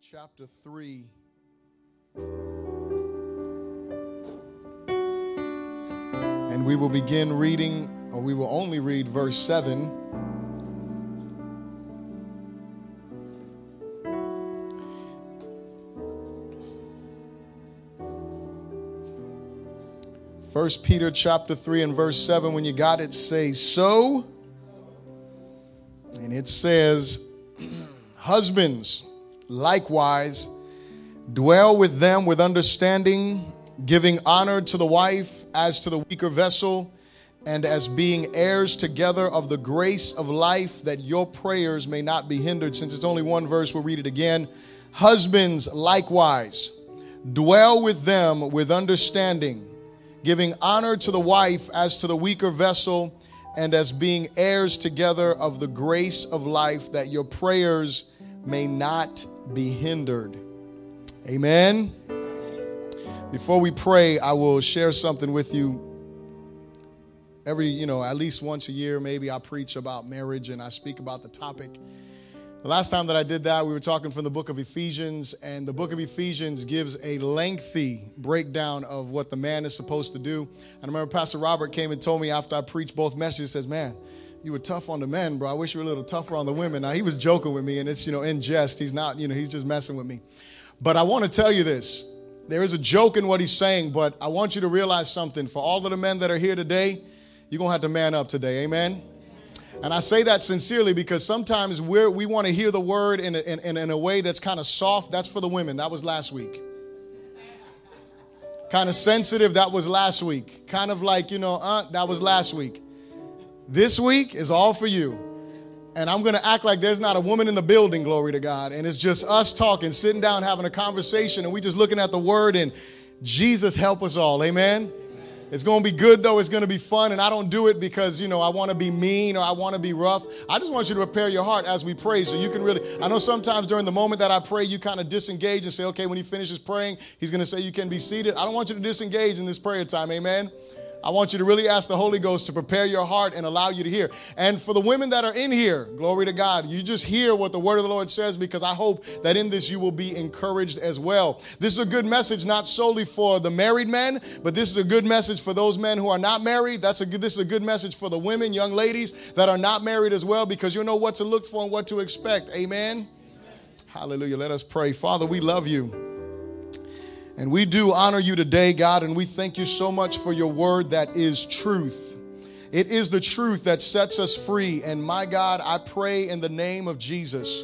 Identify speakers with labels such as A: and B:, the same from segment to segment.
A: chapter 3. And we will begin reading, or we will only read verse 7. First Peter chapter 3 and verse 7 when you got it say so and it says husbands likewise dwell with them with understanding giving honor to the wife as to the weaker vessel and as being heirs together of the grace of life that your prayers may not be hindered. Since it's only one verse we'll read it again. Husbands likewise dwell with them with understanding giving honor to the wife as to the weaker vessel, and as being heirs together of the grace of life, that your prayers may not be hindered. Amen. Before we pray, I will share something with you. Every, you know, at least once a year, maybe I preach about marriage and I speak about the topic. The last time that I did that, we were talking from the book of Ephesians, and the book of Ephesians gives a lengthy breakdown of what the man is supposed to do. And I remember Pastor Robert came and told me after I preached both messages, says, Man, you were tough on the men, bro. I wish you were a little tougher on the women. Now, he was joking with me, and it's, you know, in jest. He's not, you know, he's just messing with me. But I want to tell you this. There is a joke in what he's saying, but I want you to realize something. For all of the men that are here today, you're going to have to man up today. Amen? And I say that sincerely because sometimes we're, we want to hear the word in a, in, in a way that's kind of soft. That's for the women. That was last week. Kind of sensitive. That was last week. Kind of like, you know, uh, that was last week. This week is all for you. And I'm going to act like there's not a woman in the building, glory to God. And it's just us talking, sitting down, having a conversation, and we just looking at the word and Jesus help us all. Amen. It's going to be good though. It's going to be fun. And I don't do it because, you know, I want to be mean or I want to be rough. I just want you to prepare your heart as we pray so you can really. I know sometimes during the moment that I pray, you kind of disengage and say, okay, when he finishes praying, he's going to say you can be seated. I don't want you to disengage in this prayer time. Amen. I want you to really ask the Holy Ghost to prepare your heart and allow you to hear. And for the women that are in here, glory to God, you just hear what the word of the Lord says because I hope that in this you will be encouraged as well. This is a good message not solely for the married men, but this is a good message for those men who are not married. That's a good this is a good message for the women, young ladies that are not married as well because you know what to look for and what to expect. Amen. Amen. Hallelujah. Let us pray. Father, we love you. And we do honor you today, God, and we thank you so much for your word that is truth. It is the truth that sets us free. And my God, I pray in the name of Jesus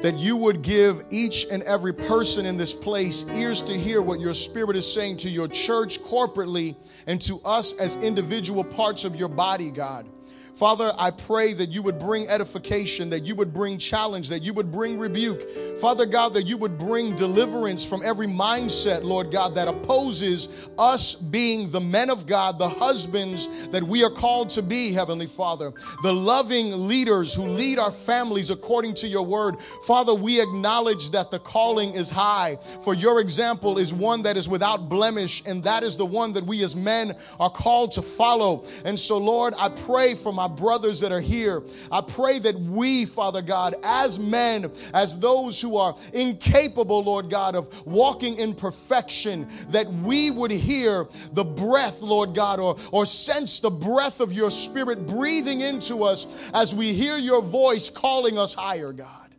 A: that you would give each and every person in this place ears to hear what your spirit is saying to your church corporately and to us as individual parts of your body, God. Father, I pray that you would bring edification, that you would bring challenge, that you would bring rebuke. Father God, that you would bring deliverance from every mindset, Lord God, that opposes us being the men of God, the husbands that we are called to be, Heavenly Father, the loving leaders who lead our families according to your word. Father, we acknowledge that the calling is high, for your example is one that is without blemish, and that is the one that we as men are called to follow. And so, Lord, I pray for my my brothers that are here. I pray that we, Father God, as men, as those who are incapable, Lord God, of walking in perfection, that we would hear the breath, Lord God, or, or sense the breath of your spirit breathing into us as we hear your voice calling us higher, God.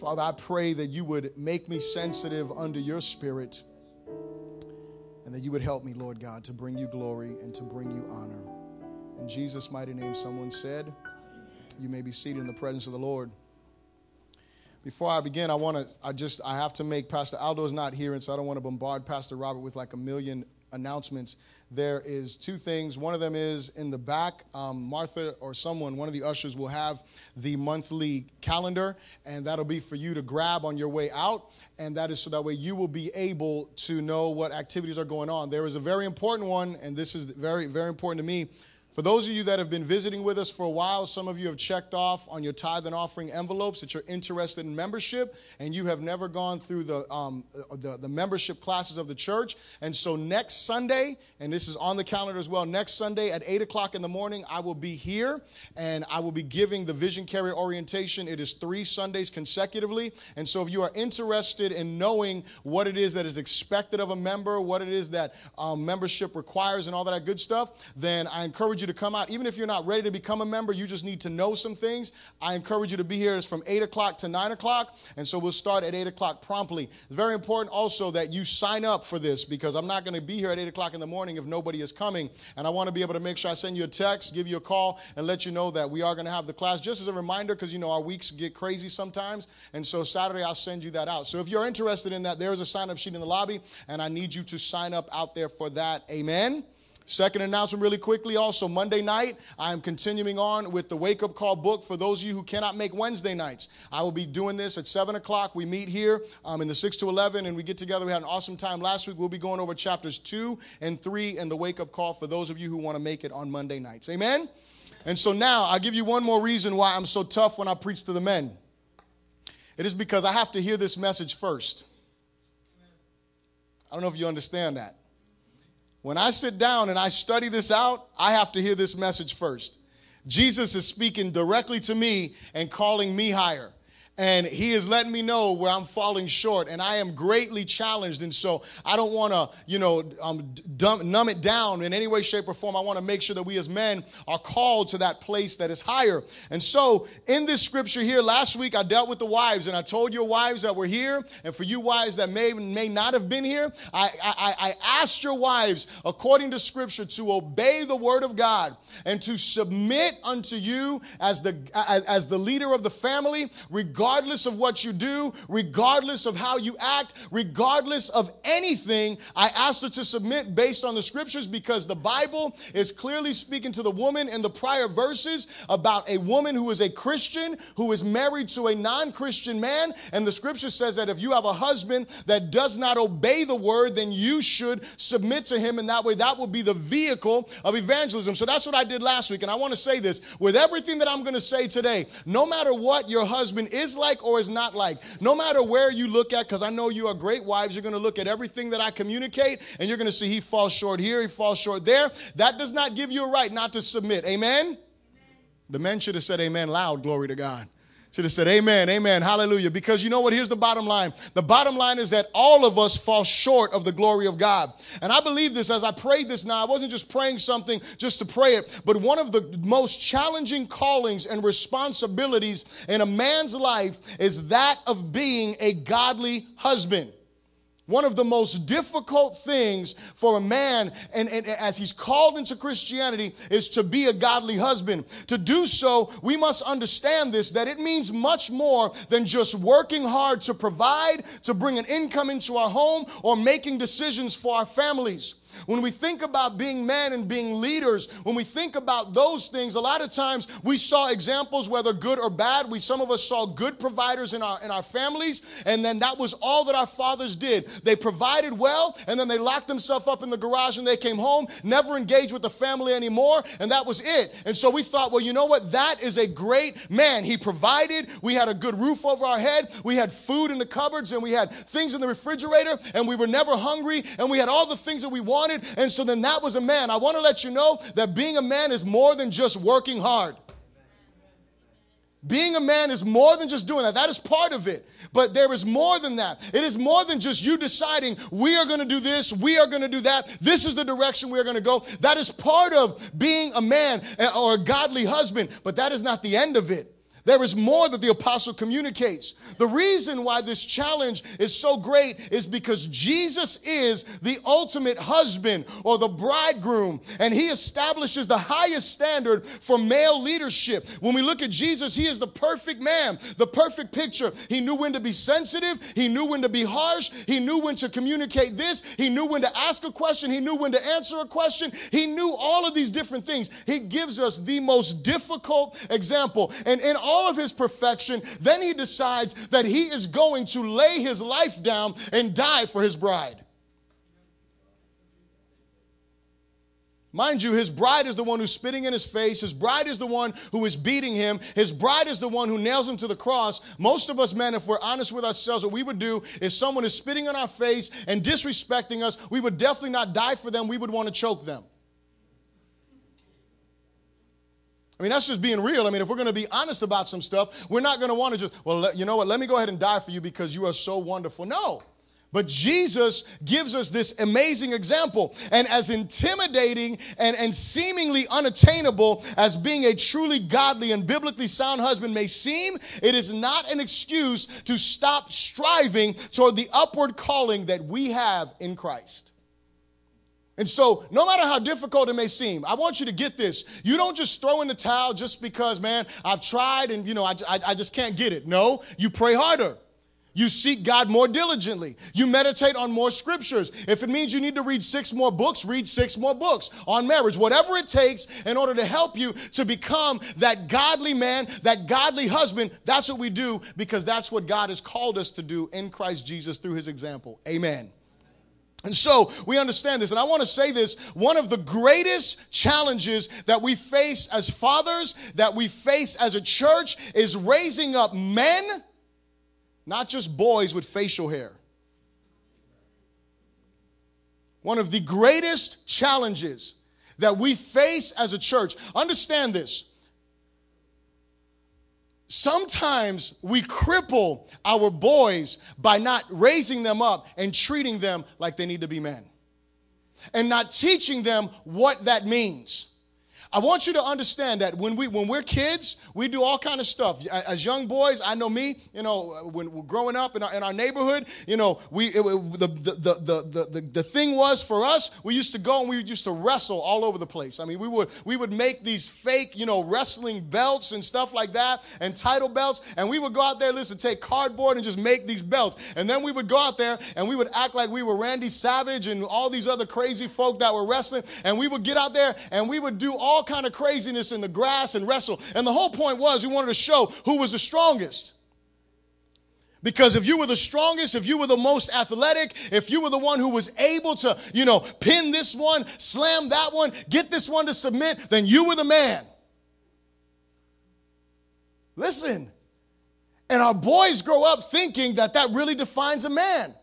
A: Father, I pray that you would make me sensitive under your spirit and that you would help me, Lord God, to bring you glory and to bring you honor. In Jesus' mighty name, someone said, You may be seated in the presence of the Lord. Before I begin, I want to, I just, I have to make, Pastor Aldo is not here, and so I don't want to bombard Pastor Robert with like a million announcements there is two things. One of them is in the back, um, Martha or someone, one of the ushers will have the monthly calendar, and that'll be for you to grab on your way out. And that is so that way you will be able to know what activities are going on. There is a very important one, and this is very, very important to me For those of you that have been visiting with us for a while, some of you have checked off on your tithe and offering envelopes that you're interested in membership, and you have never gone through the, um, the, the membership classes of the church. And so next Sunday, and this is on the calendar as well, next Sunday at 8 o'clock in the morning, I will be here and I will be giving the Vision Carrier orientation. It is three Sundays consecutively. And so if you are interested in knowing what it is that is expected of a member, what it is that um, membership requires, and all that good stuff, then I encourage you you to come out. Even if you're not ready to become a member, you just need to know some things. I encourage you to be here. It's from 8 o'clock to 9 o'clock. And so we'll start at 8 o'clock promptly. It's very important also that you sign up for this because I'm not going to be here at 8 o'clock in the morning if nobody is coming. And I want to be able to make sure I send you a text, give you a call, and let you know that we are going to have the class. Just as a reminder, because you know our weeks get crazy sometimes. And so Saturday, I'll send you that out. So if you're interested in that, there's a sign up sheet in the lobby, and I need you to sign up out there for that. Amen. Second announcement, really quickly. Also, Monday night, I am continuing on with the Wake Up Call book for those of you who cannot make Wednesday nights. I will be doing this at 7 o'clock. We meet here um, in the 6 to 11 and we get together. We had an awesome time last week. We'll be going over chapters 2 and 3 in the Wake Up Call for those of you who want to make it on Monday nights. Amen? And so now, I'll give you one more reason why I'm so tough when I preach to the men. It is because I have to hear this message first. I don't know if you understand that. When I sit down and I study this out, I have to hear this message first. Jesus is speaking directly to me and calling me higher and he is letting me know where I'm falling short, and I am greatly challenged. And so I don't want to, you know, um, dumb, numb it down in any way, shape, or form. I want to make sure that we as men are called to that place that is higher. And so in this scripture here, last week I dealt with the wives, and I told your wives that were here, and for you wives that may may not have been here, I I, I asked your wives, according to scripture, to obey the word of God and to submit unto you as the as, as the leader of the family, regardless regardless of what you do, regardless of how you act, regardless of anything, I asked her to submit based on the scriptures because the Bible is clearly speaking to the woman in the prior verses about a woman who is a Christian who is married to a non Christian man. And the scripture says that if you have a husband that does not obey the word, then you should submit to him. And that way, that will be the vehicle of evangelism. So that's what I did last week. And I want to say this with everything that I'm going to say today, no matter what your husband is like or is not like. No matter where you look at, because I know you are great wives, you're going to look at everything that I communicate and you're going to see he falls short here, he falls short there. That does not give you a right not to submit. Amen? amen. The men should have said amen loud, glory to God. Should have said, Amen, Amen, Hallelujah. Because you know what? Here's the bottom line. The bottom line is that all of us fall short of the glory of God. And I believe this as I prayed this now. I wasn't just praying something just to pray it, but one of the most challenging callings and responsibilities in a man's life is that of being a godly husband. One of the most difficult things for a man, and, and, as he's called into Christianity, is to be a godly husband. To do so, we must understand this that it means much more than just working hard to provide, to bring an income into our home, or making decisions for our families. When we think about being men and being leaders, when we think about those things, a lot of times we saw examples, whether good or bad. We some of us saw good providers in our in our families, and then that was all that our fathers did. They provided well, and then they locked themselves up in the garage and they came home, never engaged with the family anymore, and that was it. And so we thought, well, you know what? That is a great man. He provided. We had a good roof over our head. We had food in the cupboards, and we had things in the refrigerator, and we were never hungry, and we had all the things that we wanted wanted. And so then that was a man. I want to let you know that being a man is more than just working hard. Being a man is more than just doing that. That is part of it. But there is more than that. It is more than just you deciding, we are going to do this, we are going to do that, this is the direction we are going to go. That is part of being a man eh, or a godly husband, but that is not the end of it. There is more that the apostle communicates. The reason why this challenge is so great is because Jesus is the ultimate husband or the bridegroom, and he establishes the highest standard for male leadership. When we look at Jesus, he is the perfect man, the perfect picture. He knew when to be sensitive, he knew when to be harsh, he knew when to communicate this, he knew when to ask a question, he knew when to answer a question, he knew all of these different things. He gives us the most difficult example. And in all all of his perfection, then he decides that he is going to lay his life down and die for his bride. Mind you, his bride is the one who's spitting in his face. His bride is the one who is beating him. His bride is the one who nails him to the cross. Most of us men, if we're honest with ourselves, what we would do if someone is spitting in our face and disrespecting us, we would definitely not die for them. We would want to choke them. I mean, that's just being real. I mean, if we're going to be honest about some stuff, we're not going to want to just, well, you know what, let me go ahead and die for you because you are so wonderful. No. But Jesus gives us this amazing example. And as intimidating and, and seemingly unattainable as being a truly godly and biblically sound husband may seem, it is not an excuse to stop striving toward the upward calling that we have in Christ. And so, no matter how difficult it may seem, I want you to get this. You don't just throw in the towel just because, man, I've tried and, you know, I, I, I just can't get it. No, you pray harder. You seek God more diligently. You meditate on more scriptures. If it means you need to read six more books, read six more books on marriage. Whatever it takes in order to help you to become that godly man, that godly husband, that's what we do because that's what God has called us to do in Christ Jesus through his example. Amen. And so we understand this. And I want to say this one of the greatest challenges that we face as fathers, that we face as a church, is raising up men not just boys with facial hair. One of the greatest challenges that we face as a church, understand this. Sometimes we cripple our boys by not raising them up and treating them like they need to be men and not teaching them what that means. I want you to understand that when we when we're kids, we do all kind of stuff. As young boys, I know me. You know, when we're growing up in our, in our neighborhood, you know, we it, the, the, the, the, the thing was for us, we used to go and we used to wrestle all over the place. I mean, we would we would make these fake, you know, wrestling belts and stuff like that, and title belts, and we would go out there, listen, take cardboard and just make these belts, and then we would go out there and we would act like we were Randy Savage and all these other crazy folk that were wrestling, and we would get out there and we would do all kind of craziness in the grass and wrestle. And the whole point was we wanted to show who was the strongest. Because if you were the strongest, if you were the most athletic, if you were the one who was able to, you know, pin this one, slam that one, get this one to submit, then you were the man. Listen. And our boys grow up thinking that that really defines a man.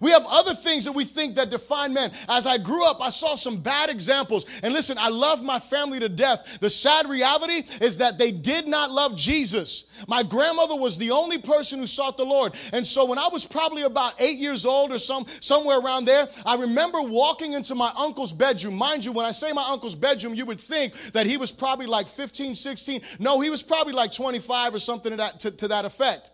A: We have other things that we think that define men. As I grew up, I saw some bad examples. And listen, I love my family to death. The sad reality is that they did not love Jesus. My grandmother was the only person who sought the Lord. And so when I was probably about eight years old or some, somewhere around there, I remember walking into my uncle's bedroom. Mind you, when I say my uncle's bedroom, you would think that he was probably like 15, 16. No, he was probably like 25 or something to that, to, to that effect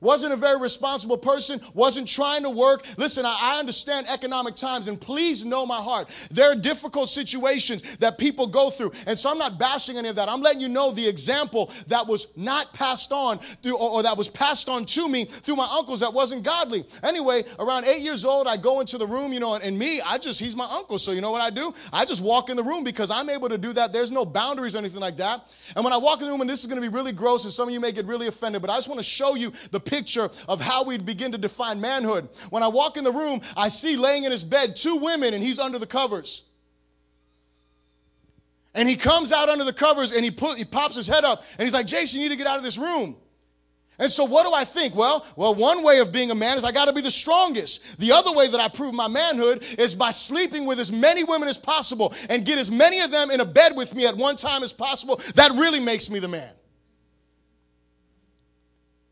A: wasn't a very responsible person, wasn't trying to work. Listen, I, I, understand economic times, and please know my heart. There are difficult situations that people go through. And so I'm not bashing any of that. I'm letting you know the example that was not passed on through, or, or that was passed on to me through my uncles that wasn't godly. Anyway, around eight years old, I go into the room, you know, and, and me, I just, he's my uncle. So you know what I do? I just walk in the room because I'm able to do that. There's no boundaries or anything like that. And when I walk in the room, and this is going to be really gross, and some of you may get really offended, but I just want to show you the picture of how we begin to define manhood. When I walk in the room, I see laying in his bed two women and he's under the covers. And he comes out under the covers and he, put, he pops his head up and he's like, Jason, you need to get out of this room. And so what do I think? Well, well, one way of being a man is I got to be the strongest. The other way that I prove my manhood is by sleeping with as many women as possible and get as many of them in a bed with me at one time as possible. That really makes me the man.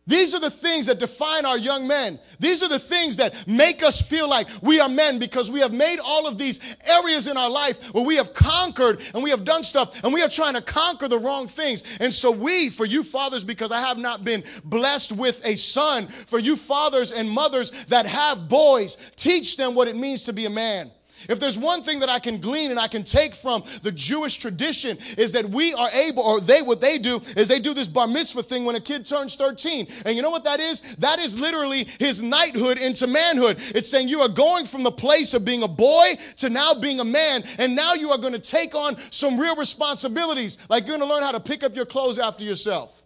A: These are the things that define our young men. These are the things that make us feel like we are men because we have made all of these areas in our life where we have conquered and we have done stuff and we are trying to conquer the wrong things. And so, we, for you fathers, because I have not been blessed with a son, for you fathers and mothers that have boys, teach them what it means to be a man. If there's one thing that I can glean and I can take from the Jewish tradition is that we are able, or they, what they do is they do this bar mitzvah thing when a kid turns 13. And you know what that is? That is literally his knighthood into manhood. It's saying you are going from the place of being a boy to now being a man. And now you are going to take on some real responsibilities. Like you're going to learn how to pick up your clothes after yourself.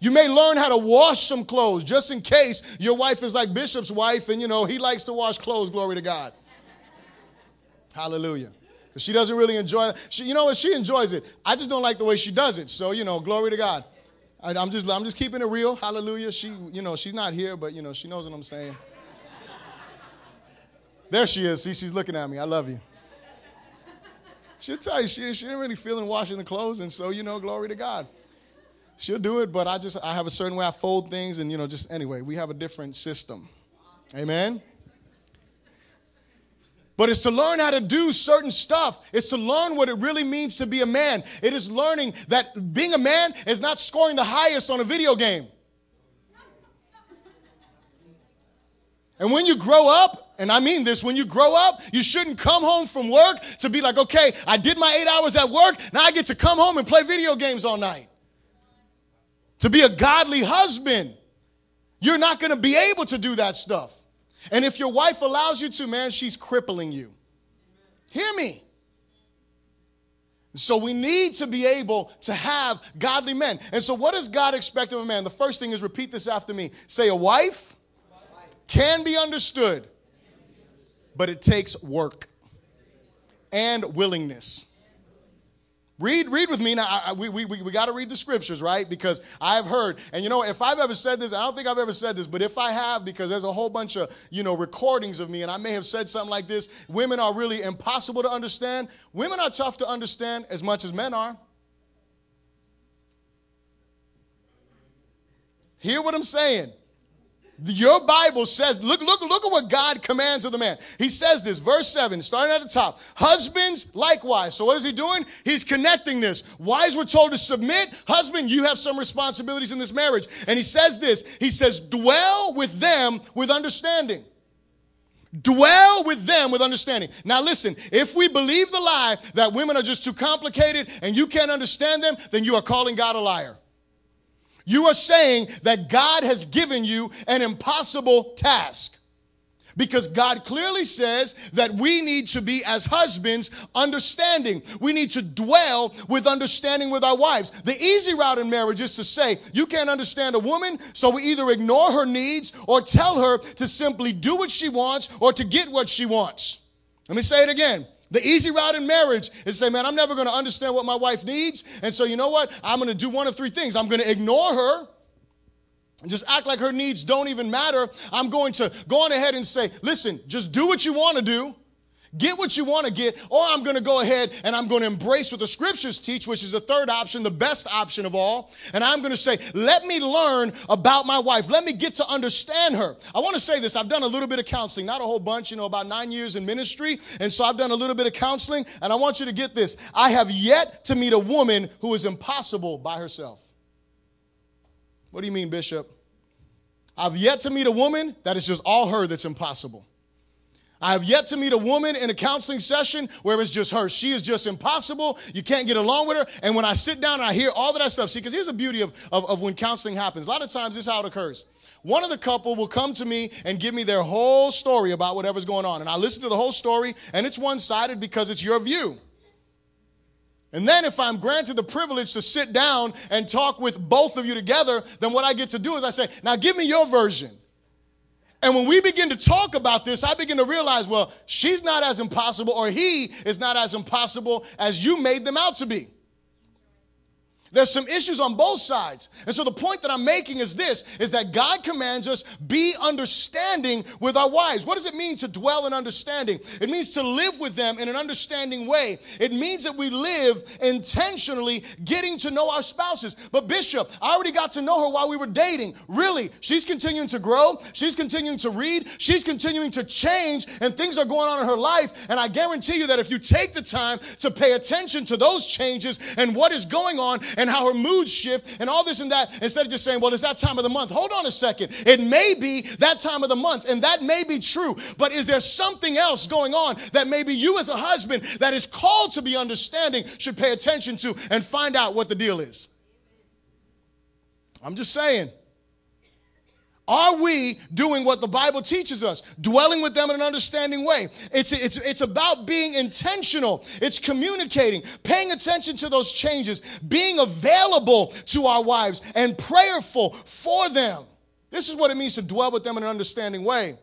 A: You may learn how to wash some clothes just in case your wife is like Bishop's wife and you know he likes to wash clothes, glory to God. Hallelujah. Because she doesn't really enjoy it. She, you know what? She enjoys it. I just don't like the way she does it. So, you know, glory to God. I, I'm just, I'm just keeping it real. Hallelujah. She, you know, she's not here, but, you know, she knows what I'm saying. There she is. See, she's looking at me. I love you. She'll tell you she, she didn't really feel in washing the clothes, and so, you know, glory to God. She'll do it, but I just, I have a certain way I fold things, and, you know, just anyway, we have a different system. Amen? But it's to learn how to do certain stuff. It's to learn what it really means to be a man. It is learning that being a man is not scoring the highest on a video game. And when you grow up, and I mean this, when you grow up, you shouldn't come home from work to be like, okay, I did my eight hours at work, now I get to come home and play video games all night. To be a godly husband, you're not going to be able to do that stuff. And if your wife allows you to, man, she's crippling you. Hear me. So we need to be able to have godly men. And so, what does God expect of a man? The first thing is repeat this after me. Say, a wife can be understood, but it takes work and willingness. Read, read with me now. I, we we, we, got to read the scriptures, right? Because I've heard, and you know, if I've ever said this, I don't think I've ever said this, but if I have, because there's a whole bunch of, you know, recordings of me, and I may have said something like this women are really impossible to understand. Women are tough to understand as much as men are. Hear what I'm saying? Your Bible says, look, look, look at what God commands of the man. He says this, verse 7, starting at the top. Husbands, likewise. So, what is he doing? He's connecting this. Wives were told to submit. Husband, you have some responsibilities in this marriage. And he says this He says, dwell with them with understanding. Dwell with them with understanding. Now, listen, if we believe the lie that women are just too complicated and you can't understand them, then you are calling God a liar. You are saying that God has given you an impossible task. Because God clearly says that we need to be, as husbands, understanding. We need to dwell with understanding with our wives. The easy route in marriage is to say, You can't understand a woman, so we either ignore her needs or tell her to simply do what she wants or to get what she wants. Let me say it again. The easy route in marriage is say, man, I'm never going to understand what my wife needs. And so, you know what? I'm going to do one of three things. I'm going to ignore her and just act like her needs don't even matter. I'm going to go on ahead and say, listen, just do what you want to do. Get what you want to get, or I'm going to go ahead and I'm going to embrace what the scriptures teach, which is the third option, the best option of all. And I'm going to say, let me learn about my wife. Let me get to understand her. I want to say this. I've done a little bit of counseling, not a whole bunch, you know, about nine years in ministry. And so I've done a little bit of counseling. And I want you to get this. I have yet to meet a woman who is impossible by herself. What do you mean, Bishop? I've yet to meet a woman that is just all her that's impossible. I have yet to meet a woman in a counseling session where it's just her. She is just impossible. You can't get along with her. And when I sit down and I hear all of that stuff, see, because here's the beauty of, of, of when counseling happens. A lot of times this is how it occurs. One of the couple will come to me and give me their whole story about whatever's going on. And I listen to the whole story, and it's one sided because it's your view. And then, if I'm granted the privilege to sit down and talk with both of you together, then what I get to do is I say, Now give me your version. And when we begin to talk about this, I begin to realize, well, she's not as impossible, or he is not as impossible as you made them out to be. There's some issues on both sides. And so the point that I'm making is this is that God commands us be understanding with our wives. What does it mean to dwell in understanding? It means to live with them in an understanding way. It means that we live intentionally getting to know our spouses. But Bishop, I already got to know her while we were dating. Really? She's continuing to grow. She's continuing to read. She's continuing to change and things are going on in her life. And I guarantee you that if you take the time to pay attention to those changes and what is going on and how her moods shift and all this and that instead of just saying, well, it's that time of the month. Hold on a second. It may be that time of the month and that may be true, but is there something else going on that maybe you as a husband that is called to be understanding should pay attention to and find out what the deal is? I'm just saying. Are we doing what the Bible teaches us? Dwelling with them in an understanding way. It's, it's, it's about being intentional. It's communicating, paying attention to those changes, being available to our wives and prayerful for them. This is what it means to dwell with them in an understanding way.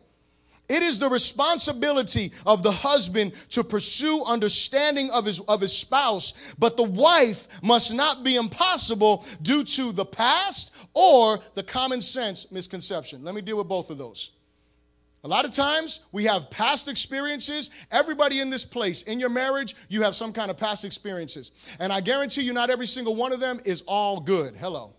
A: It is the responsibility of the husband to pursue understanding of his, of his spouse, but the wife must not be impossible due to the past or the common sense misconception. Let me deal with both of those. A lot of times we have past experiences. Everybody in this place, in your marriage, you have some kind of past experiences. And I guarantee you, not every single one of them is all good. Hello.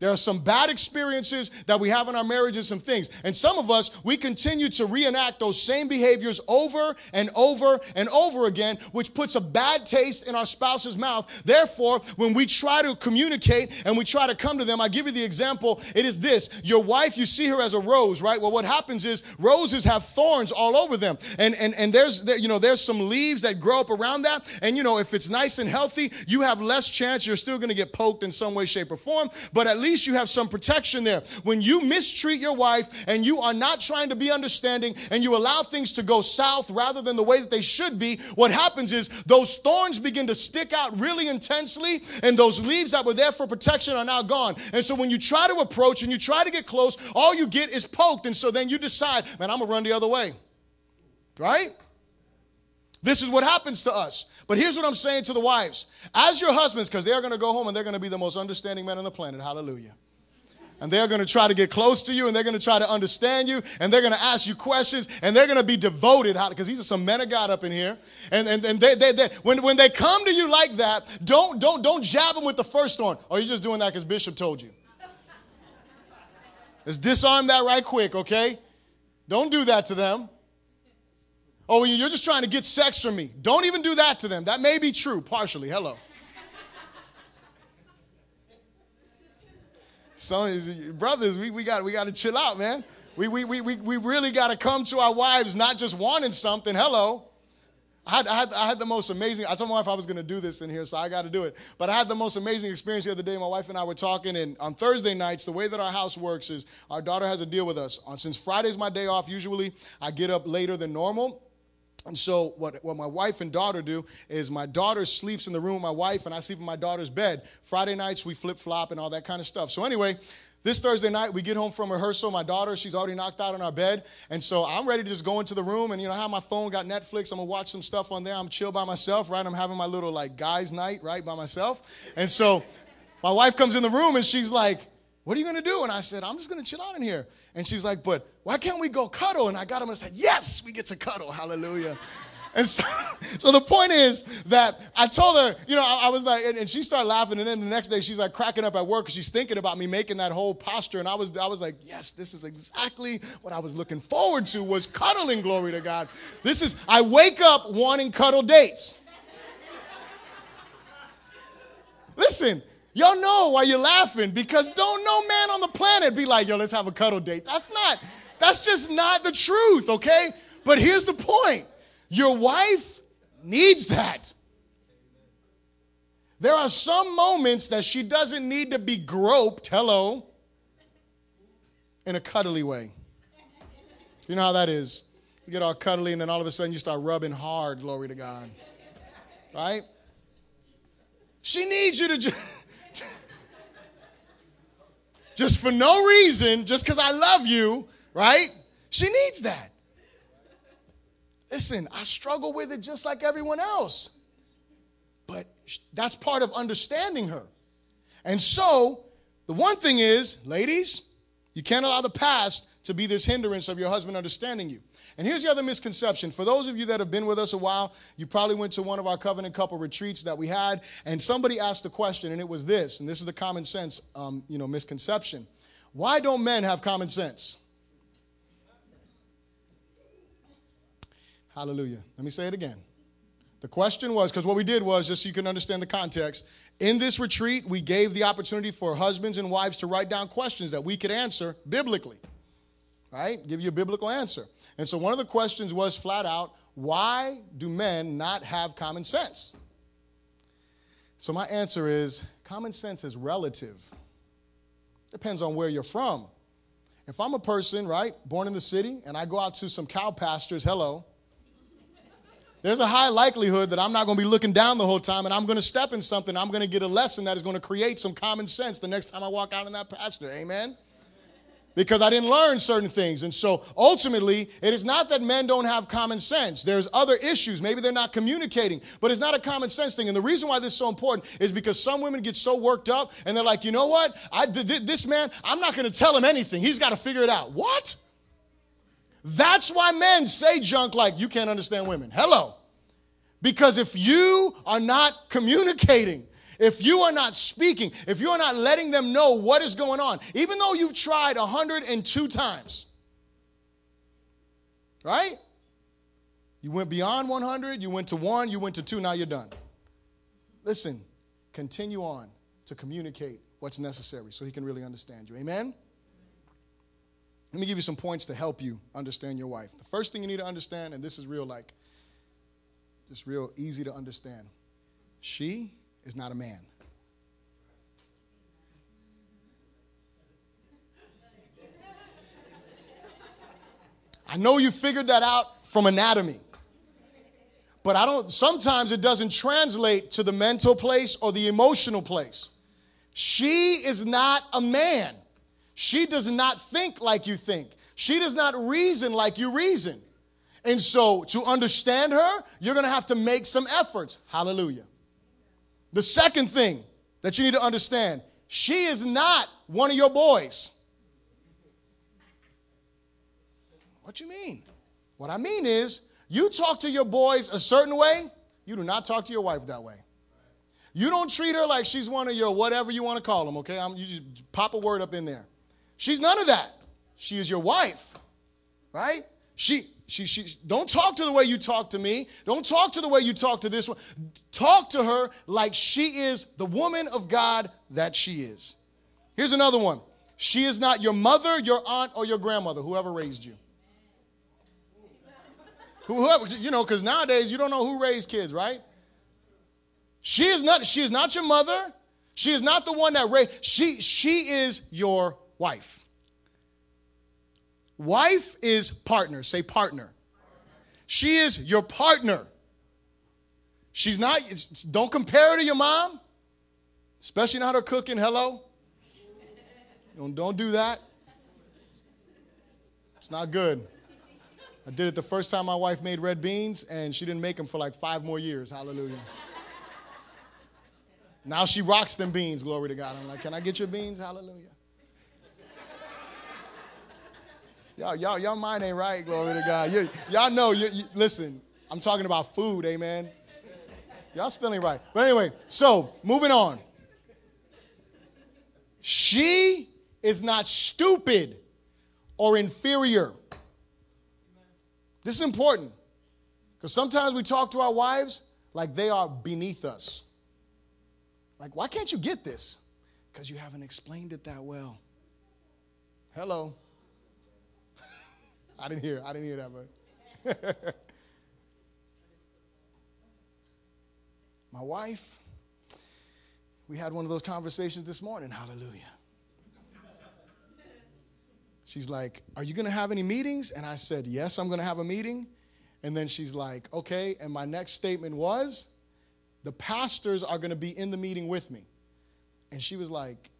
A: There are some bad experiences that we have in our marriages, some things. And some of us, we continue to reenact those same behaviors over and over and over again, which puts a bad taste in our spouse's mouth. Therefore, when we try to communicate and we try to come to them, I give you the example. It is this your wife, you see her as a rose, right? Well, what happens is roses have thorns all over them. And, and, and there's, there, you know, there's some leaves that grow up around that. And, you know, if it's nice and healthy, you have less chance. You're still going to get poked in some way, shape, or form. But at least least you have some protection there. When you mistreat your wife and you are not trying to be understanding and you allow things to go south rather than the way that they should be, what happens is those thorns begin to stick out really intensely and those leaves that were there for protection are now gone. And so when you try to approach and you try to get close, all you get is poked. And so then you decide, man, I'm going to run the other way. Right? This is what happens to us. But here's what I'm saying to the wives as your husbands, because they're going to go home and they're going to be the most understanding men on the planet. Hallelujah. And they're going to try to get close to you and they're going to try to understand you and they're going to ask you questions and they're going to be devoted because these are some men of God up in here. And, and, and they, they, they, when, when they come to you like that, don't, don't, don't jab them with the first one. Or oh, you're just doing that because Bishop told you. Let's disarm that right quick, okay? Don't do that to them. Oh, you're just trying to get sex from me. Don't even do that to them. That may be true, partially. Hello. Some brothers, we, we got we got to chill out, man. We, we, we, we, we really got to come to our wives not just wanting something. Hello. I had, I, had, I had the most amazing, I told my wife I was going to do this in here, so I got to do it. But I had the most amazing experience the other day. My wife and I were talking, and on Thursday nights, the way that our house works is our daughter has a deal with us. Uh, since Friday's my day off, usually I get up later than normal. And so, what, what my wife and daughter do is my daughter sleeps in the room with my wife, and I sleep in my daughter's bed. Friday nights, we flip flop and all that kind of stuff. So, anyway, this Thursday night, we get home from rehearsal. My daughter, she's already knocked out on our bed. And so I'm ready to just go into the room and, you know, I have my phone, got Netflix. I'm going to watch some stuff on there. I'm chill by myself, right? I'm having my little, like, guys' night, right, by myself. And so my wife comes in the room and she's like, what are you to do? And I said, I'm just to chill out in here. And she's like, But why can't we go cuddle? And I got him and said, Yes, we get to cuddle. Hallelujah. And so, so the point is that I told her, you know, I, I was like, and, and, she started laughing, and then the next day she's like cracking up at work because she's thinking about me making that whole posture, and I was, I was like, yes, this is exactly what I was looking forward to was cuddling. Glory to God. This is I wake up wanting cuddle dates. Listen, Y'all know why you're laughing because don't no man on the planet be like, yo, let's have a cuddle date. That's not, that's just not the truth, okay? But here's the point your wife needs that. There are some moments that she doesn't need to be groped, hello, in a cuddly way. You know how that is. You get all cuddly, and then all of a sudden you start rubbing hard, glory to God. Right? She needs you to just. just for no reason, just because I love you, right? She needs that. Listen, I struggle with it just like everyone else. But that's part of understanding her. And so, the one thing is, ladies, you can't allow the past to be this hindrance of your husband understanding you. And here's the other misconception. For those of you that have been with us a while, you probably went to one of our covenant couple retreats that we had, and somebody asked a question, and it was this, and this is the common sense, um, you know, misconception. Why don't men have common sense? Hallelujah. Let me say it again. The question was because what we did was, just so you can understand the context, in this retreat, we gave the opportunity for husbands and wives to write down questions that we could answer biblically, right? Give you a biblical answer. And so one of the questions was flat out, why do men not have common sense? So my answer is common sense is relative. Depends on where you're from. If I'm a person, right, born in the city, and I go out to some cow pastures, hello, there's a high likelihood that I'm not going to be looking down the whole time and I'm going to step in something. I'm going to get a lesson that is going to create some common sense the next time I walk out in that pasture. Amen? Because I didn't learn certain things. And so ultimately, it is not that men don't have common sense. There's other issues. Maybe they're not communicating, but it's not a common sense thing. And the reason why this is so important is because some women get so worked up and they're like, you know what? I this man, I'm not going to tell him anything. He's got to figure it out. What? That's why men say junk like, you can't understand women. Hello. Because if you are not communicating, if you are not speaking, if you are not letting them know what is going on, even though you've tried 102 times, right? You went beyond 100, you went to one, you went to two, now you're done. Listen, continue on to communicate what's necessary so he can really understand you. Amen? Let me give you some points to help you understand your wife. The first thing you need to understand, and this is real like, just real easy to understand. She is not a man. I know you figured that out from anatomy. But I don't sometimes it doesn't translate to the mental place or the emotional place. She is not a man. She does not think like you think. She does not reason like you reason. And so to understand her, you're going to have to make some efforts. Hallelujah. The second thing that you need to understand she is not one of your boys. What you mean? What I mean is, you talk to your boys a certain way, you do not talk to your wife that way. You don't treat her like she's one of your whatever you want to call them, okay? I'm, you just pop a word up in there. She's none of that. She is your wife, right? She, she, she, don't talk to the way you talk to me. Don't talk to the way you talk to this one. Talk to her like she is the woman of God that she is. Here's another one. She is not your mother, your aunt, or your grandmother, whoever raised you. Whoever, you know, because nowadays you don't know who raised kids, right? She is not, she is not your mother. She is not the one that raised, she, she is your wife. Wife is partner. Say partner. She is your partner. She's not, don't compare her to your mom, especially not her cooking. Hello? Don't, don't do that. It's not good. I did it the first time my wife made red beans, and she didn't make them for like five more years. Hallelujah. Now she rocks them beans, glory to God. I'm like, can I get your beans? Hallelujah. Y'all, y'all, y'all mind ain't right, glory to God. You, y'all know, you, you, listen, I'm talking about food, amen. Y'all still ain't right. But anyway, so moving on. She is not stupid or inferior. This is important because sometimes we talk to our wives like they are beneath us. Like, why can't you get this? Because you haven't explained it that well. Hello. I didn't hear. I didn't hear that, but my wife, we had one of those conversations this morning. Hallelujah. She's like, Are you going to have any meetings? And I said, Yes, I'm going to have a meeting. And then she's like, Okay. And my next statement was, The pastors are going to be in the meeting with me. And she was like,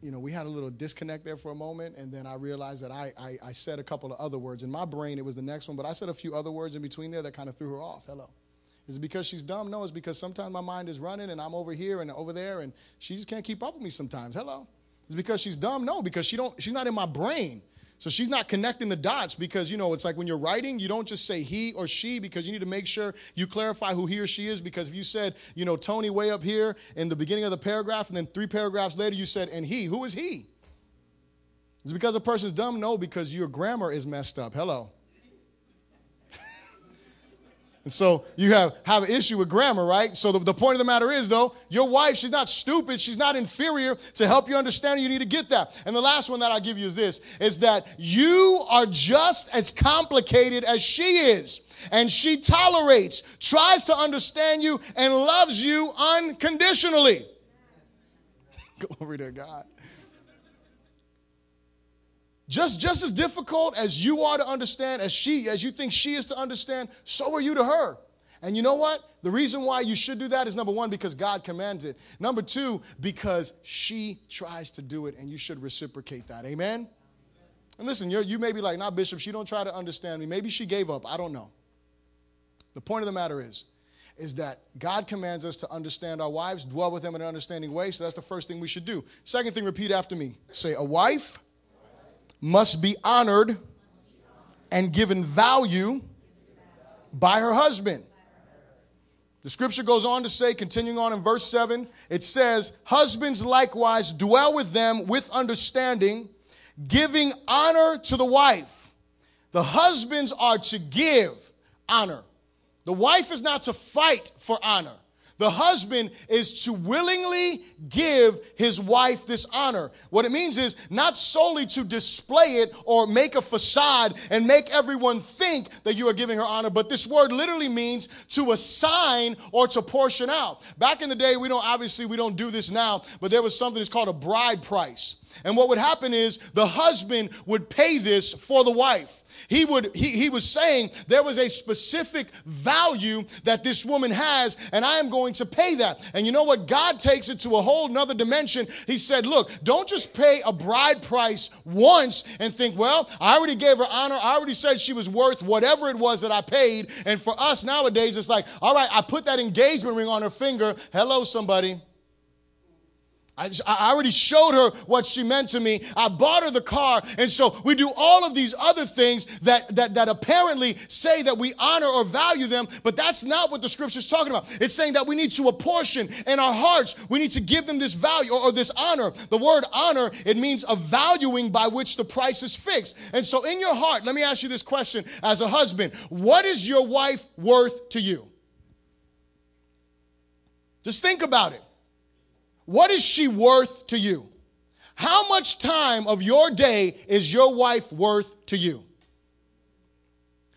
A: you know, we had a little disconnect there for a moment, and then I realized that I, I, I, said a couple of other words. In my brain, it was the next one, but I said a few other words in between there that kind of threw her off. Hello. Is it because she's dumb? No, it's because sometimes my mind is running and I'm over here and over there, and she just can't keep up with me sometimes. Hello. Is it because she's dumb? No, because she don't, she's not in my brain. So she's not connecting the dots because, you know, it's like when you're writing, you don't just say he or she because you need to make sure you clarify who he or she is. Because if you said, you know, Tony way up here in the beginning of the paragraph, and then three paragraphs later you said, and he, who is he? Is because a person's dumb? No, because your grammar is messed up. Hello. And so you have, have an issue with grammar, right? So the, the point of the matter is, though, your wife, she's not stupid. She's not inferior. To help you understand, you need to get that. And the last one that I'll give you is this, is that you are just as complicated as she is. And she tolerates, tries to understand you, and loves you unconditionally. Glory to God. Just, just as difficult as you are to understand, as she, as you think she is to understand, so are you to her. And you know what? The reason why you should do that is number one, because God commands it. Number two, because she tries to do it and you should reciprocate that. Amen? And listen, you you may be like, not Bishop, she don't try to understand me. Maybe she gave up. I don't know. The point of the matter is, is that God commands us to understand our wives, dwell with them in an understanding way. So that's the first thing we should do. Second thing, repeat after me. Say, a wife must be honored and given value by her husband. The scripture goes on to say, continuing on in verse 7, it says, Husbands likewise dwell with them with understanding, giving honor to the wife. The husbands are to give honor. The wife is not to fight for honor. The husband is to willingly give his wife this honor. What it means is not solely to display it or make a facade and make everyone think that you are giving her honor, but this word literally means to assign or to portion out. Back in the day, we don't obviously we don't do this now, but there was something that's called a bride price. And what would happen is the husband would pay this for the wife. He would he, he was saying there was a specific value that this woman has, and I am going to pay that. And you know what? God takes it to a whole nother dimension. He said, Look, don't just pay a bride price once and think, well, I already gave her honor. I already said she was worth whatever it was that I paid. And for us nowadays, it's like, all right, I put that engagement ring on her finger. Hello, somebody. I, just, I already showed her what she meant to me. I bought her the car. And so we do all of these other things that, that, that apparently say that we honor or value them, but that's not what the scripture is talking about. It's saying that we need to apportion in our hearts, we need to give them this value or, or this honor. The word honor, it means a valuing by which the price is fixed. And so in your heart, let me ask you this question as a husband What is your wife worth to you? Just think about it. What is she worth to you? How much time of your day is your wife worth to you?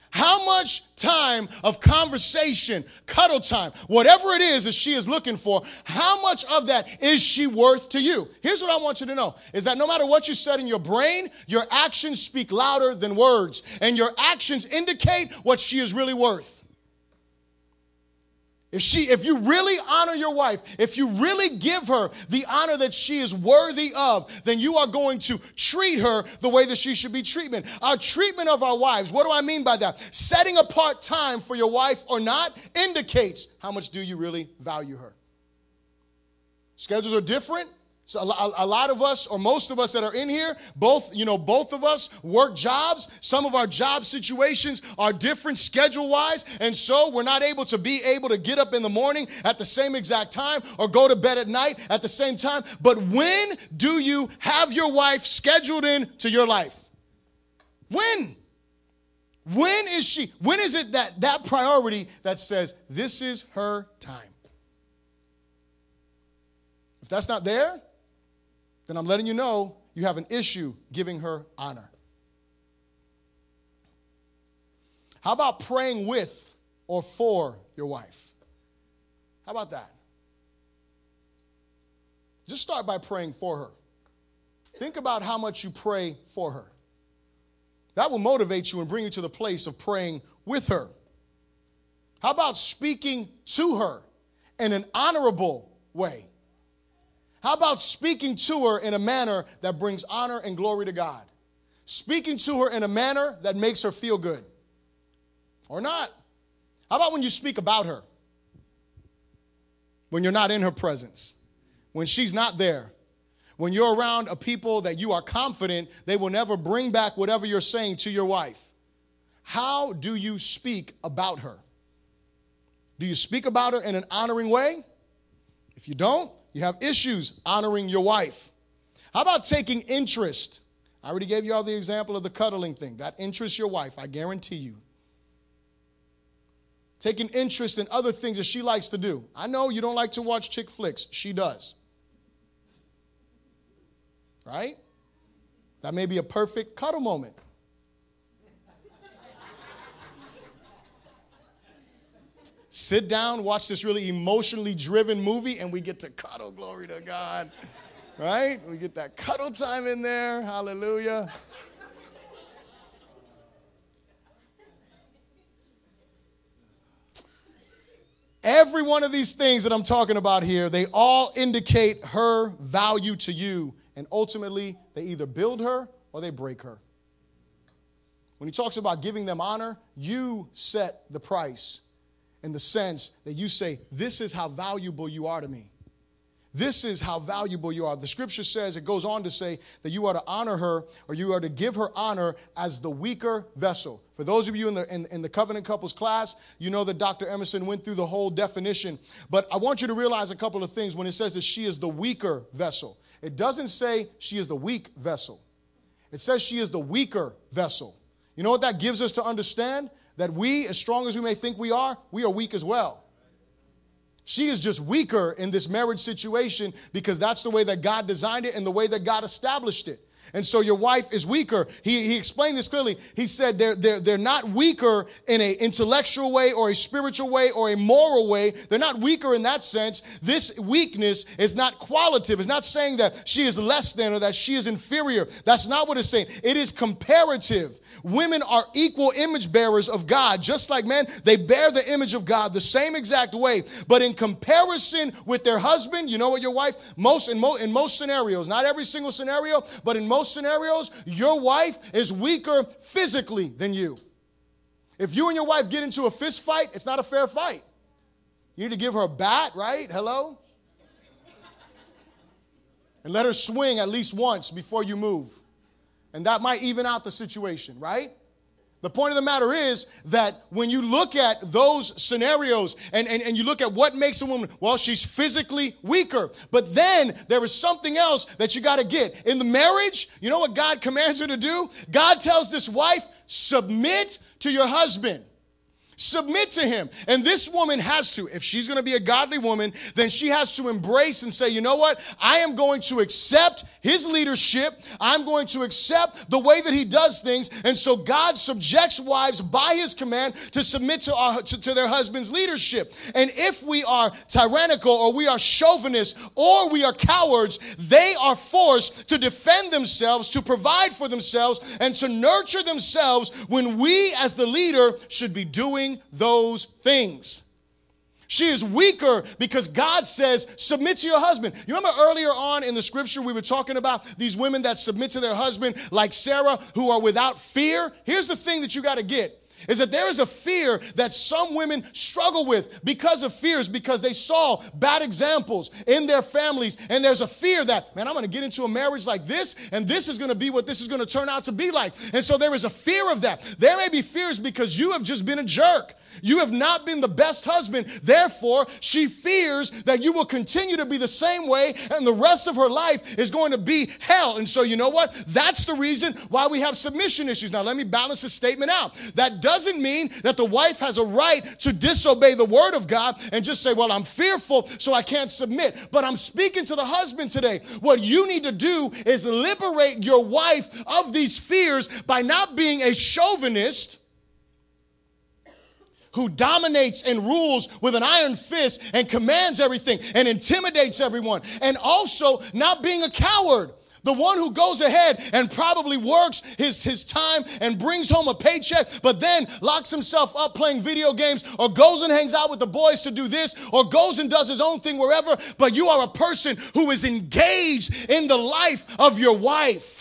A: How much time of conversation, cuddle time, whatever it is that she is looking for, how much of that is she worth to you? Here's what I want you to know is that no matter what you said in your brain, your actions speak louder than words, and your actions indicate what she is really worth. If she if you really honor your wife, if you really give her the honor that she is worthy of, then you are going to treat her the way that she should be treated. Our treatment of our wives, what do I mean by that? Setting apart time for your wife or not indicates how much do you really value her. Schedules are different. So a, lot of us, or most of us that are in here, both, you know, both of us work jobs. Some of our job situations are different schedule wise. And so we're not able to be able to get up in the morning at the same exact time or go to bed at night at the same time. But when do you have your wife scheduled in to your life? When? When is she, when is it that that priority that says this is her time? If that's not there, then I'm letting you know you have an issue giving her honor. How about praying with or for your wife? How about that? Just start by praying for her. Think about how much you pray for her. That will motivate you and bring you to the place of praying with her. How about speaking to her in an honorable way? How about speaking to her in a manner that brings honor and glory to God? Speaking to her in a manner that makes her feel good. Or not? How about when you speak about her? When you're not in her presence, when she's not there, when you're around a people that you are confident they will never bring back whatever you're saying to your wife. How do you speak about her? Do you speak about her in an honoring way? If you don't, you have issues honoring your wife. How about taking interest? I already gave you all the example of the cuddling thing. That interests your wife, I guarantee you. Taking interest in other things that she likes to do. I know you don't like to watch chick flicks, she does. Right? That may be a perfect cuddle moment. Sit down, watch this really emotionally driven movie, and we get to cuddle. Glory to God. Right? We get that cuddle time in there. Hallelujah. Every one of these things that I'm talking about here, they all indicate her value to you. And ultimately, they either build her or they break her. when he talks about giving them honor, you set the price in the sense that you say, This is how valuable you are to me. This is how valuable you are. The scripture says, it goes on to say that you are to honor her or you are to give her honor as the weaker vessel. For those of you in the, in, in, the covenant couples class, you know that Dr. Emerson went through the whole definition. But I want you to realize a couple of things when it says that she is the weaker vessel. It doesn't say she is the weak vessel, it says she is the weaker vessel. You know what that gives us to understand? That we, as strong as we may think we are, we are weak as well. She is just weaker in this marriage situation because that's the way that God designed it and the way that God established it. And so your wife is weaker. He, he explained this clearly. He said they're, they're, they're not weaker in an intellectual way or a spiritual way or a moral way. They're not weaker in that sense. This weakness is not qualitative. It's not saying that she is less than or that she is inferior. That's not what it's saying. It is comparative. Women are equal image bearers of God, just like men. They bear the image of God the same exact way. But in comparison with their husband, you know what your wife, most in, mo- in most scenarios, not every single scenario, but in most scenarios, your wife is weaker physically than you. If you and your wife get into a fist fight, it's not a fair fight. You need to give her a bat, right? Hello? And let her swing at least once before you move. And that might even out the situation, right? The point of the matter is that when you look at those scenarios and, and, and you look at what makes a woman, well, she's physically weaker. But then there is something else that you got to get. In the marriage, you know what God commands her to do? God tells this wife, submit to your husband. Submit to him. And this woman has to, if she's going to be a godly woman, then she has to embrace and say, you know what? I am going to accept his leadership. I'm going to accept the way that he does things. And so God subjects wives by his command to submit to, our, to, to their husband's leadership. And if we are tyrannical or we are chauvinist or we are cowards, they are forced to defend themselves, to provide for themselves, and to nurture themselves when we as the leader should be doing doing those things. She is weaker because God says, submit to your husband. You remember earlier on in the scripture, we were talking about these women that submit to their husband, like Sarah, who are without fear? Here's the thing that you got to get is that there is a fear that some women struggle with because of fears, because they saw bad examples in their families. And there's a fear that, man, I'm going to get into a marriage like this, and this is going to be what this is going to turn out to be like. And so there is a fear of that. There may be fears because you have just been a jerk. You have not been the best husband. Therefore, she fears that you will continue to be the same way, and the rest of her life is going to be hell. And so, you know what? That's the reason why we have submission issues. Now, let me balance this statement out. That doesn't mean that the wife has a right to disobey the word of God and just say, Well, I'm fearful, so I can't submit. But I'm speaking to the husband today. What you need to do is liberate your wife of these fears by not being a chauvinist who dominates and rules with an iron fist and commands everything and intimidates everyone, and also not being a coward. The one who goes ahead and probably works his, his time and brings home a paycheck, but then locks himself up playing video games or goes and hangs out with the boys to do this or goes and does his own thing wherever. But you are a person who is engaged in the life of your wife.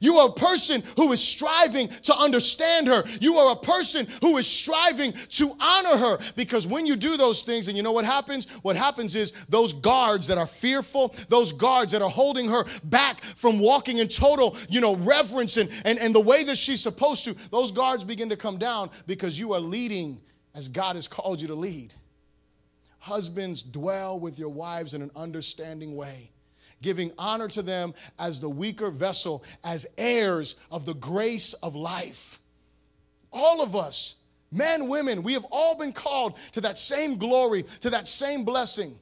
A: You are a person who is striving to understand her. You are a person who is striving to honor her because when you do those things, and you know what happens? What happens is those guards that are fearful, those guards that are holding her back from walking in total, you know, reverence and, and, and the way that she's supposed to, those guards begin to come down because you are leading as God has called you to lead. Husbands, dwell with your wives in an understanding way giving honor to them as the weaker vessel, as heirs of the grace of life. All of us, men, women, we have all been called to that same glory, to that same blessing.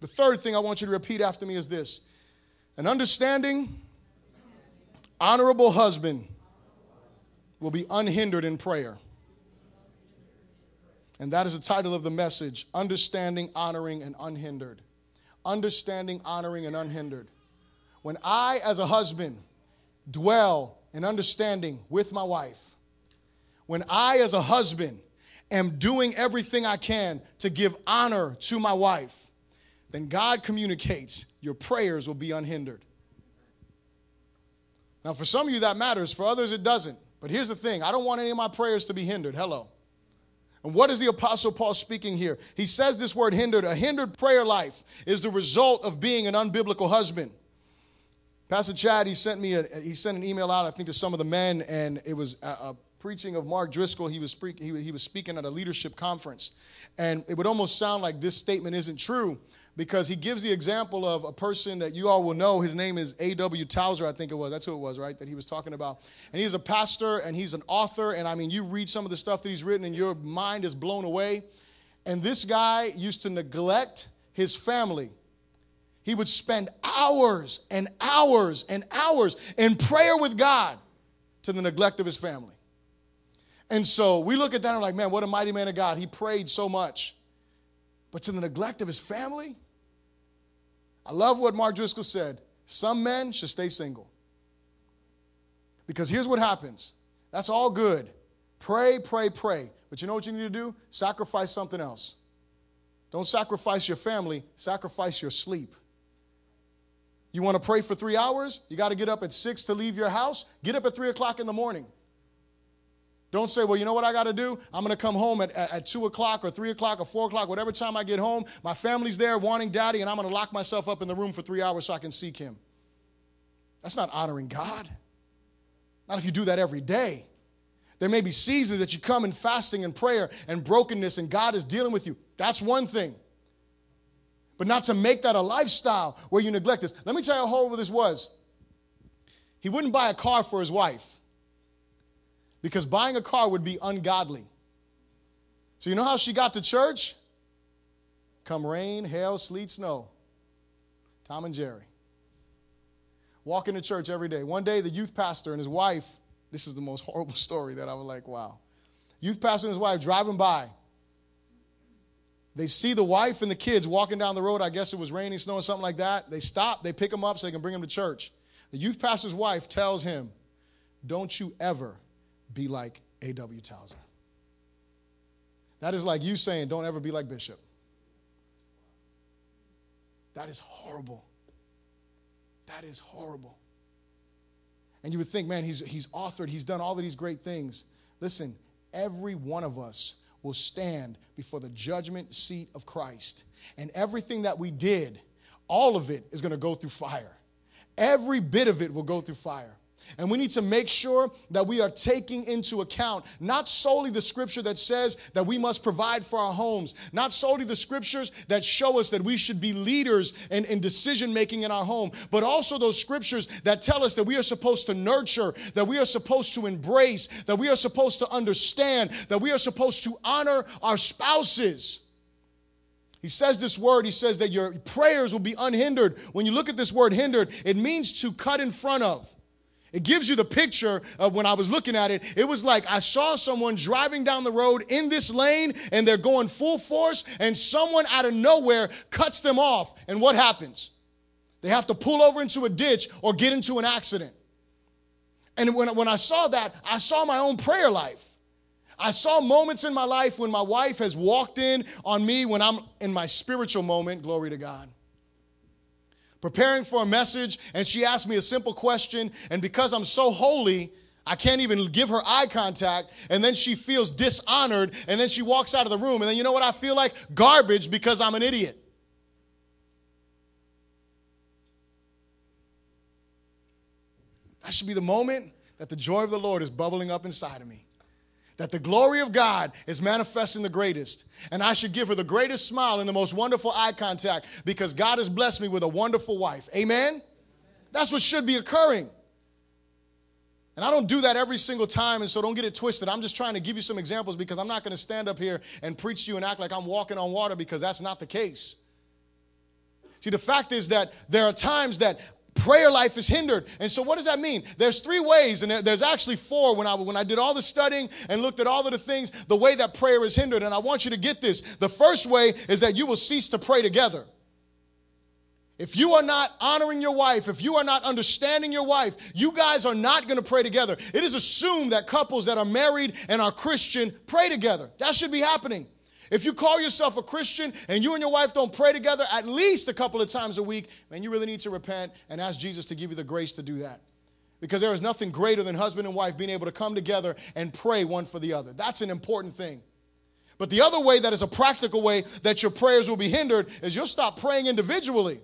A: The third thing I want you to repeat after me is this an understanding, honorable husband will be unhindered in prayer. And that is the title of the message Understanding, Honoring, and Unhindered understanding, honoring, and unhindered. When I, as a husband, dwell in understanding with my wife, when I, as a husband, am doing everything I can to give honor to my wife, then God communicates your prayers will be unhindered. Now, for some of you, that matters. For others, it doesn't. But here's the thing I don't want any of my prayers to be hindered. Hello. And what is the Apostle Paul speaking here? He says this word hindered. A hindered prayer life is the result of being an unbiblical husband. Pastor Chad, he sent me a, he sent an email out, I think, to some of the men, and it was a, a preaching of Mark Driscoll. He was, he, he was speaking at a leadership conference. And it would almost sound like this statement isn't true because he gives the example of a person that you all will know. His name is A.W. Tozer, I think it was. That's who it was, right? That he was talking about. And he's a pastor and he's an author. And I mean, you read some of the stuff that he's written and your mind is blown away. And this guy used to neglect his family. He would spend hours and hours and hours in prayer with God to the neglect of his family. And so we look at that and we're like, man, what a mighty man of God. He prayed so much. But to the neglect of his family? I love what Mark Driscoll said. Some men should stay single. Because here's what happens that's all good. Pray, pray, pray. But you know what you need to do? Sacrifice something else. Don't sacrifice your family, sacrifice your sleep. You want to pray for three hours? You got to get up at six to leave your house? Get up at three o'clock in the morning. Don't say, well, you know what I got to do? I'm going to come home at, at, at, 2 o'clock or 3 o'clock or 4 o'clock, whatever time I get home. My family's there wanting daddy, and I'm going to lock myself up in the room for three hours so I can seek him. That's not honoring God. Not if you do that every day. There may be seasons that you come in fasting and prayer and brokenness, and God is dealing with you. That's one thing. But not to make that a lifestyle where you neglect this. Let me tell you how horrible this was. He wouldn't buy a car for his wife because buying a car would be ungodly. So, you know how she got to church? Come rain, hail, sleet, snow. Tom and Jerry. Walking to church every day. One day, the youth pastor and his wife, this is the most horrible story that I was like, wow. Youth pastor and his wife driving by. They see the wife and the kids walking down the road. I guess it was raining, snowing, something like that. They stop, they pick them up so they can bring them to church. The youth pastor's wife tells him, Don't you ever be like A.W. Tozer. That is like you saying, don't ever be like Bishop. That is horrible. That is horrible. And you would think, man, he's, he's authored, he's done all of these great things. Listen, every one of us will stand before the judgment seat of Christ. And everything that we did, all of it is going to go through fire. Every bit of it will go through fire. And we need to make sure that we are taking into account not solely the scripture that says that we must provide for our homes, not solely the scriptures that show us that we should be leaders in, in decision making in our home, but also those scriptures that tell us that we are supposed to nurture, that we are supposed to embrace, that we are supposed to understand, that we are supposed to honor our spouses. He says this word, he says that your prayers will be unhindered. When you look at this word hindered, it means to cut in front of. It gives you the picture of when I was looking at it. It was like I saw someone driving down the road in this lane and they're going full force, and someone out of nowhere cuts them off. And what happens? They have to pull over into a ditch or get into an accident. And when, when I saw that, I saw my own prayer life. I saw moments in my life when my wife has walked in on me when I'm in my spiritual moment, glory to God preparing for a message, and she asked me a simple question. And because I'm so holy, I can't even give her eye contact. And then she feels dishonored. And then she walks out of the room. And then you know what I feel like? Garbage because I'm an idiot. That should be the moment that the joy of the Lord is bubbling up inside of me that the glory of God is manifesting the greatest. And I should give her the greatest smile and the most wonderful eye contact because God has blessed me with a wonderful wife. Amen? That's what should be occurring. And I don't do that every single time, and so don't get it twisted. I'm just trying to give you some examples because I'm not going to stand up here and preach to you and act like I'm walking on water because that's not the case. See, the fact is that there are times that prayer life is hindered. And so what does that mean? There's three ways, and there's actually four when I when I did all the studying and looked at all of the things, the way that prayer is hindered. And I want you to get this. The first way is that you will cease to pray together. If you are not honoring your wife, if you are not understanding your wife, you guys are not going to pray together. It is assumed that couples that are married and are Christian pray together. That should be happening. If you call yourself a Christian and you and your wife don't pray together at least a couple of times a week, man, you really need to repent and ask Jesus to give you the grace to do that. Because there is nothing greater than husband and wife being able to come together and pray one for the other. That's an important thing. But the other way that is a practical way that your prayers will be hindered is you'll stop praying individually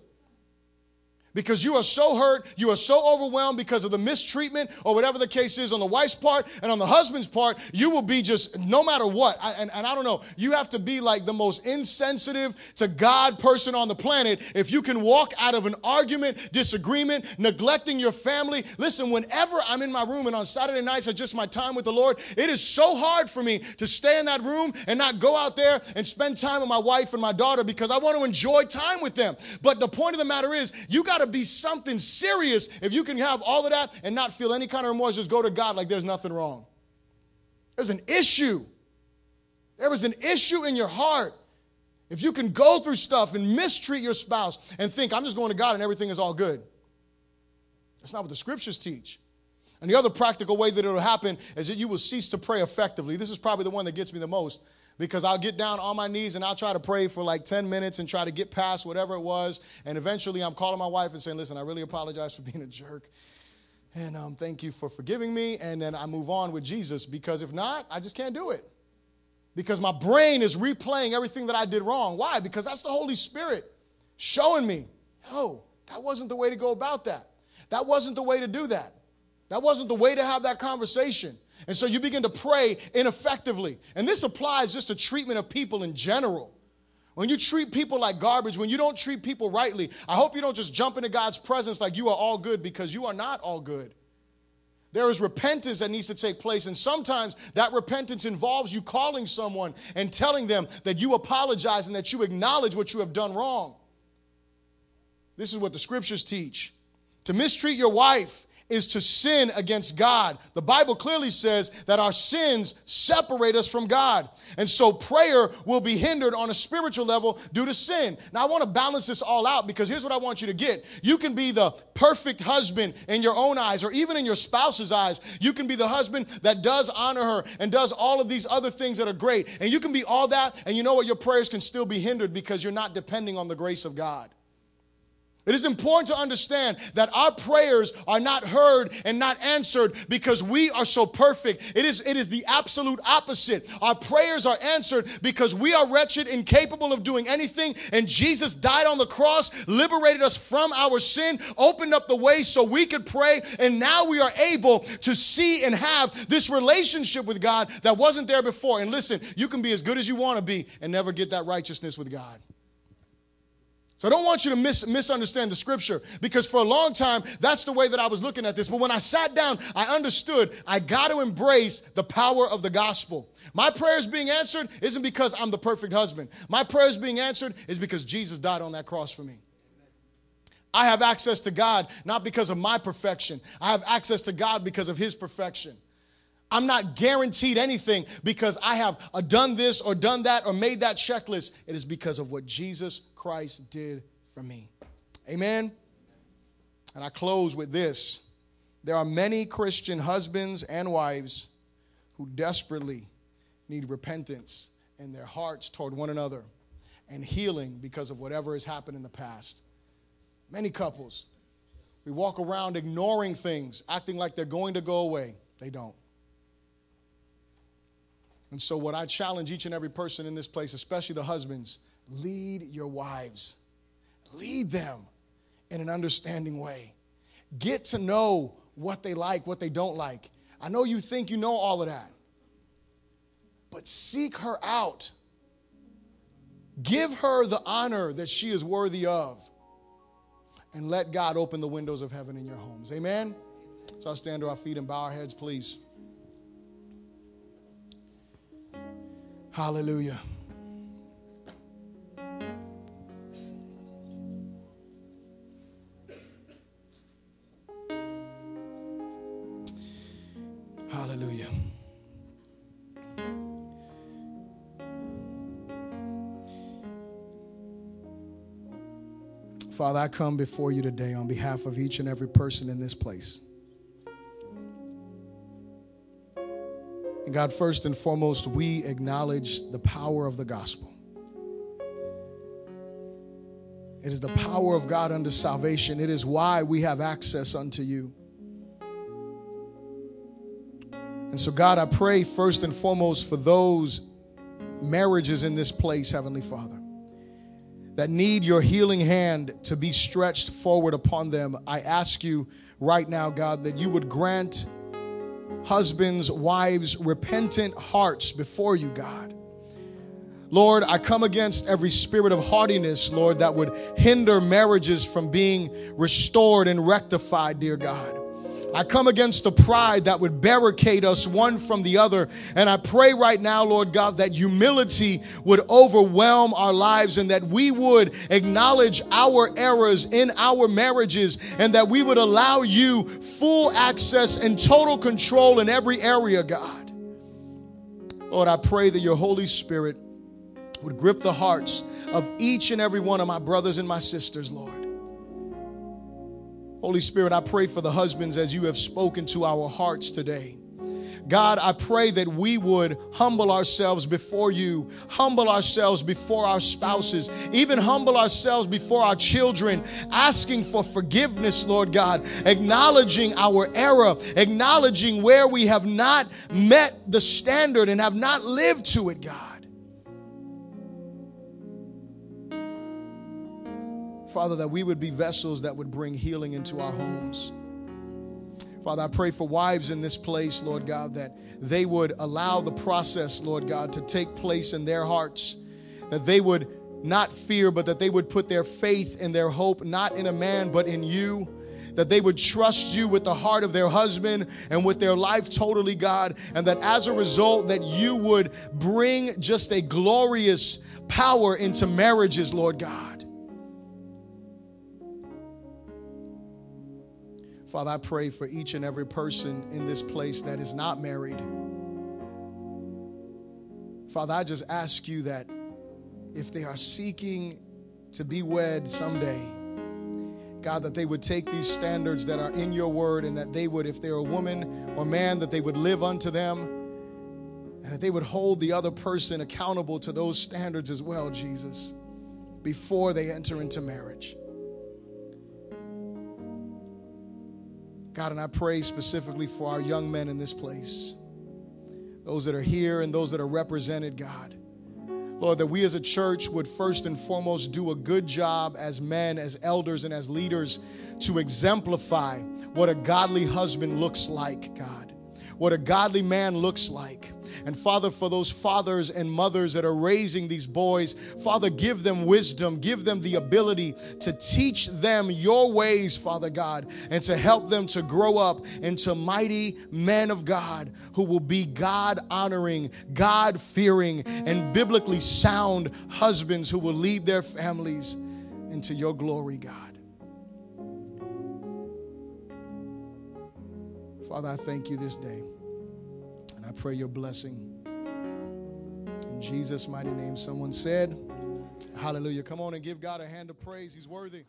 A: because you are so hurt, you are so overwhelmed because of the mistreatment or whatever the case is on the wife's part and on the husband's part, you will be just, no matter what. I, and, and I don't know, you have to be like the most insensitive to God person on the planet if you can walk out of an argument, disagreement, neglecting your family. Listen, whenever I'm in my room and on Saturday nights, I just my time with the Lord, it is so hard for me to stay in that room and not go out there and spend time with my wife and my daughter because I want to enjoy time with them. But the point of the matter is, you got to to be something serious if you can have all of that and not feel any kind of remorse. Just go to God like there's nothing wrong. There's an issue. There is an issue in your heart. If you can go through stuff and mistreat your spouse and think, I'm just going to God and everything is all good. That's not what the scriptures teach. And the other practical way that it'll happen is that you will cease to pray effectively. This is probably the one that gets me the most because I'll get down on my knees and I'll try to pray for like 10 minutes and try to get past whatever it was. And eventually I'm calling my wife and saying, Listen, I really apologize for being a jerk. And um, thank you for forgiving me. And then I move on with Jesus because if not, I just can't do it. Because my brain is replaying everything that I did wrong. Why? Because that's the Holy Spirit showing me, oh, that wasn't the way to go about that. That wasn't the way to do that. That wasn't the way to have that conversation. And so you begin to pray ineffectively. And this applies just to treatment of people in general. When you treat people like garbage, when you don't treat people rightly, I hope you don't just jump into God's presence like you are all good because you are not all good. There is repentance that needs to take place. And sometimes that repentance involves you calling someone and telling them that you apologize and that you acknowledge what you have done wrong. This is what the scriptures teach. To mistreat your wife is to sin against God. The Bible clearly says that our sins separate us from God. And so prayer will be hindered on a spiritual level due to sin. Now, I want to balance this all out because here's what I want you to get. You can be the perfect husband in your own eyes or even in your spouse's eyes. You can be the husband that does honor her and does all of these other things that are great. And you can be all that, and you know what? Your prayers can still be hindered because you're not depending on the grace of God. It is important to understand that our prayers are not heard and not answered because we are so perfect. It is, it is the absolute opposite. Our prayers are answered because we are wretched, incapable of doing anything, and Jesus died on the cross, liberated us from our sin, opened up the way so we could pray, and now we are able to see and have this relationship with God that wasn't there before. And listen, you can be as good as you want to be and never get that righteousness with God. So I don't want you to mis- misunderstand the scripture because for a long time, that's the way that I was looking at this. But when I sat down, I understood I got to embrace the power of the gospel. My prayers being answered isn't because I'm the perfect husband. My prayers being answered is because Jesus died on that cross for me. I have access to God not because of my perfection, I have access to God because of his perfection. I'm not guaranteed anything because I have uh, done this or done that or made that checklist. It is because of what Jesus Christ did for me. Amen. And I close with this. There are many Christian husbands and wives who desperately need repentance in their hearts toward one another and healing because of whatever has happened in the past. Many couples, we walk around ignoring things, acting like they're going to go away. They don't. And so, what I challenge each and every person in this place, especially the husbands, lead your wives, lead them in an understanding way. Get to know what they like, what they don't like. I know you think you know all of that, but seek her out. Give her the honor that she is worthy of. And let God open the windows of heaven in your homes. Amen? So I'll stand to our feet and bow our heads, please. Hallelujah. Hallelujah. Father, I come before you today on behalf of each and every person in this place. And God, first and foremost, we acknowledge the power of the gospel. It is the power of God unto salvation. It is why we have access unto you. And so, God, I pray first and foremost for those marriages in this place, Heavenly Father, that need your healing hand to be stretched forward upon them. I ask you right now, God, that you would grant husbands, wives, repentant hearts before you, God. Lord, I come against every spirit of haughtiness, Lord, that would hinder marriages from being restored and rectified, dear God. I come against the pride that would barricade us one from the other. And I pray right now, Lord God, that humility would overwhelm our lives and that we would acknowledge our errors in our marriages and that we would allow you full access and total control in every area, God. Lord, I pray that your Holy Spirit would grip the hearts of each and every one of my brothers and my sisters, Lord. Holy Spirit, I pray for the husbands as you have spoken to our hearts today. God, I pray that we would humble ourselves before you, humble ourselves before our spouses, even humble ourselves before our children, asking for forgiveness, Lord God, acknowledging our error, acknowledging where we have not met the standard and have not lived to it, God. Father, that we would be vessels that would bring healing into our homes. Father, I pray for wives in this place, Lord God, that they would allow the process, Lord God, to take place in their hearts, that they would not fear, but that they would put their faith and their hope not in a man, but in you. That they would trust you with the heart of their husband and with their life totally, God. And that as a result, that you would bring just a glorious power into marriages, Lord God. Father, I pray for each and every person in this place that is not married. Father, I just ask you that if they are seeking to be wed someday, God, that they would take these standards that are in your word and that they would, if they're a woman or man, that they would live unto them and that they would hold the other person accountable to those standards as well, Jesus, before they enter into marriage. God, and I pray specifically for our young men in this place, those that are here and those that are represented, God. Lord, that we as a church would first and foremost do a good job as men, as elders, and as leaders to exemplify what a godly husband looks like, God, what a godly man looks like. And Father, for those fathers and mothers that are raising these boys, Father, give them wisdom, give them the ability to teach them your ways, Father God, and to help them to grow up into mighty men of God who will be God honoring, God fearing, and biblically sound husbands who will lead their families into your glory, God. Father, I thank you this day. I pray your blessing. In Jesus' mighty name, someone said, Hallelujah. Come on and give God a hand of praise. He's worthy.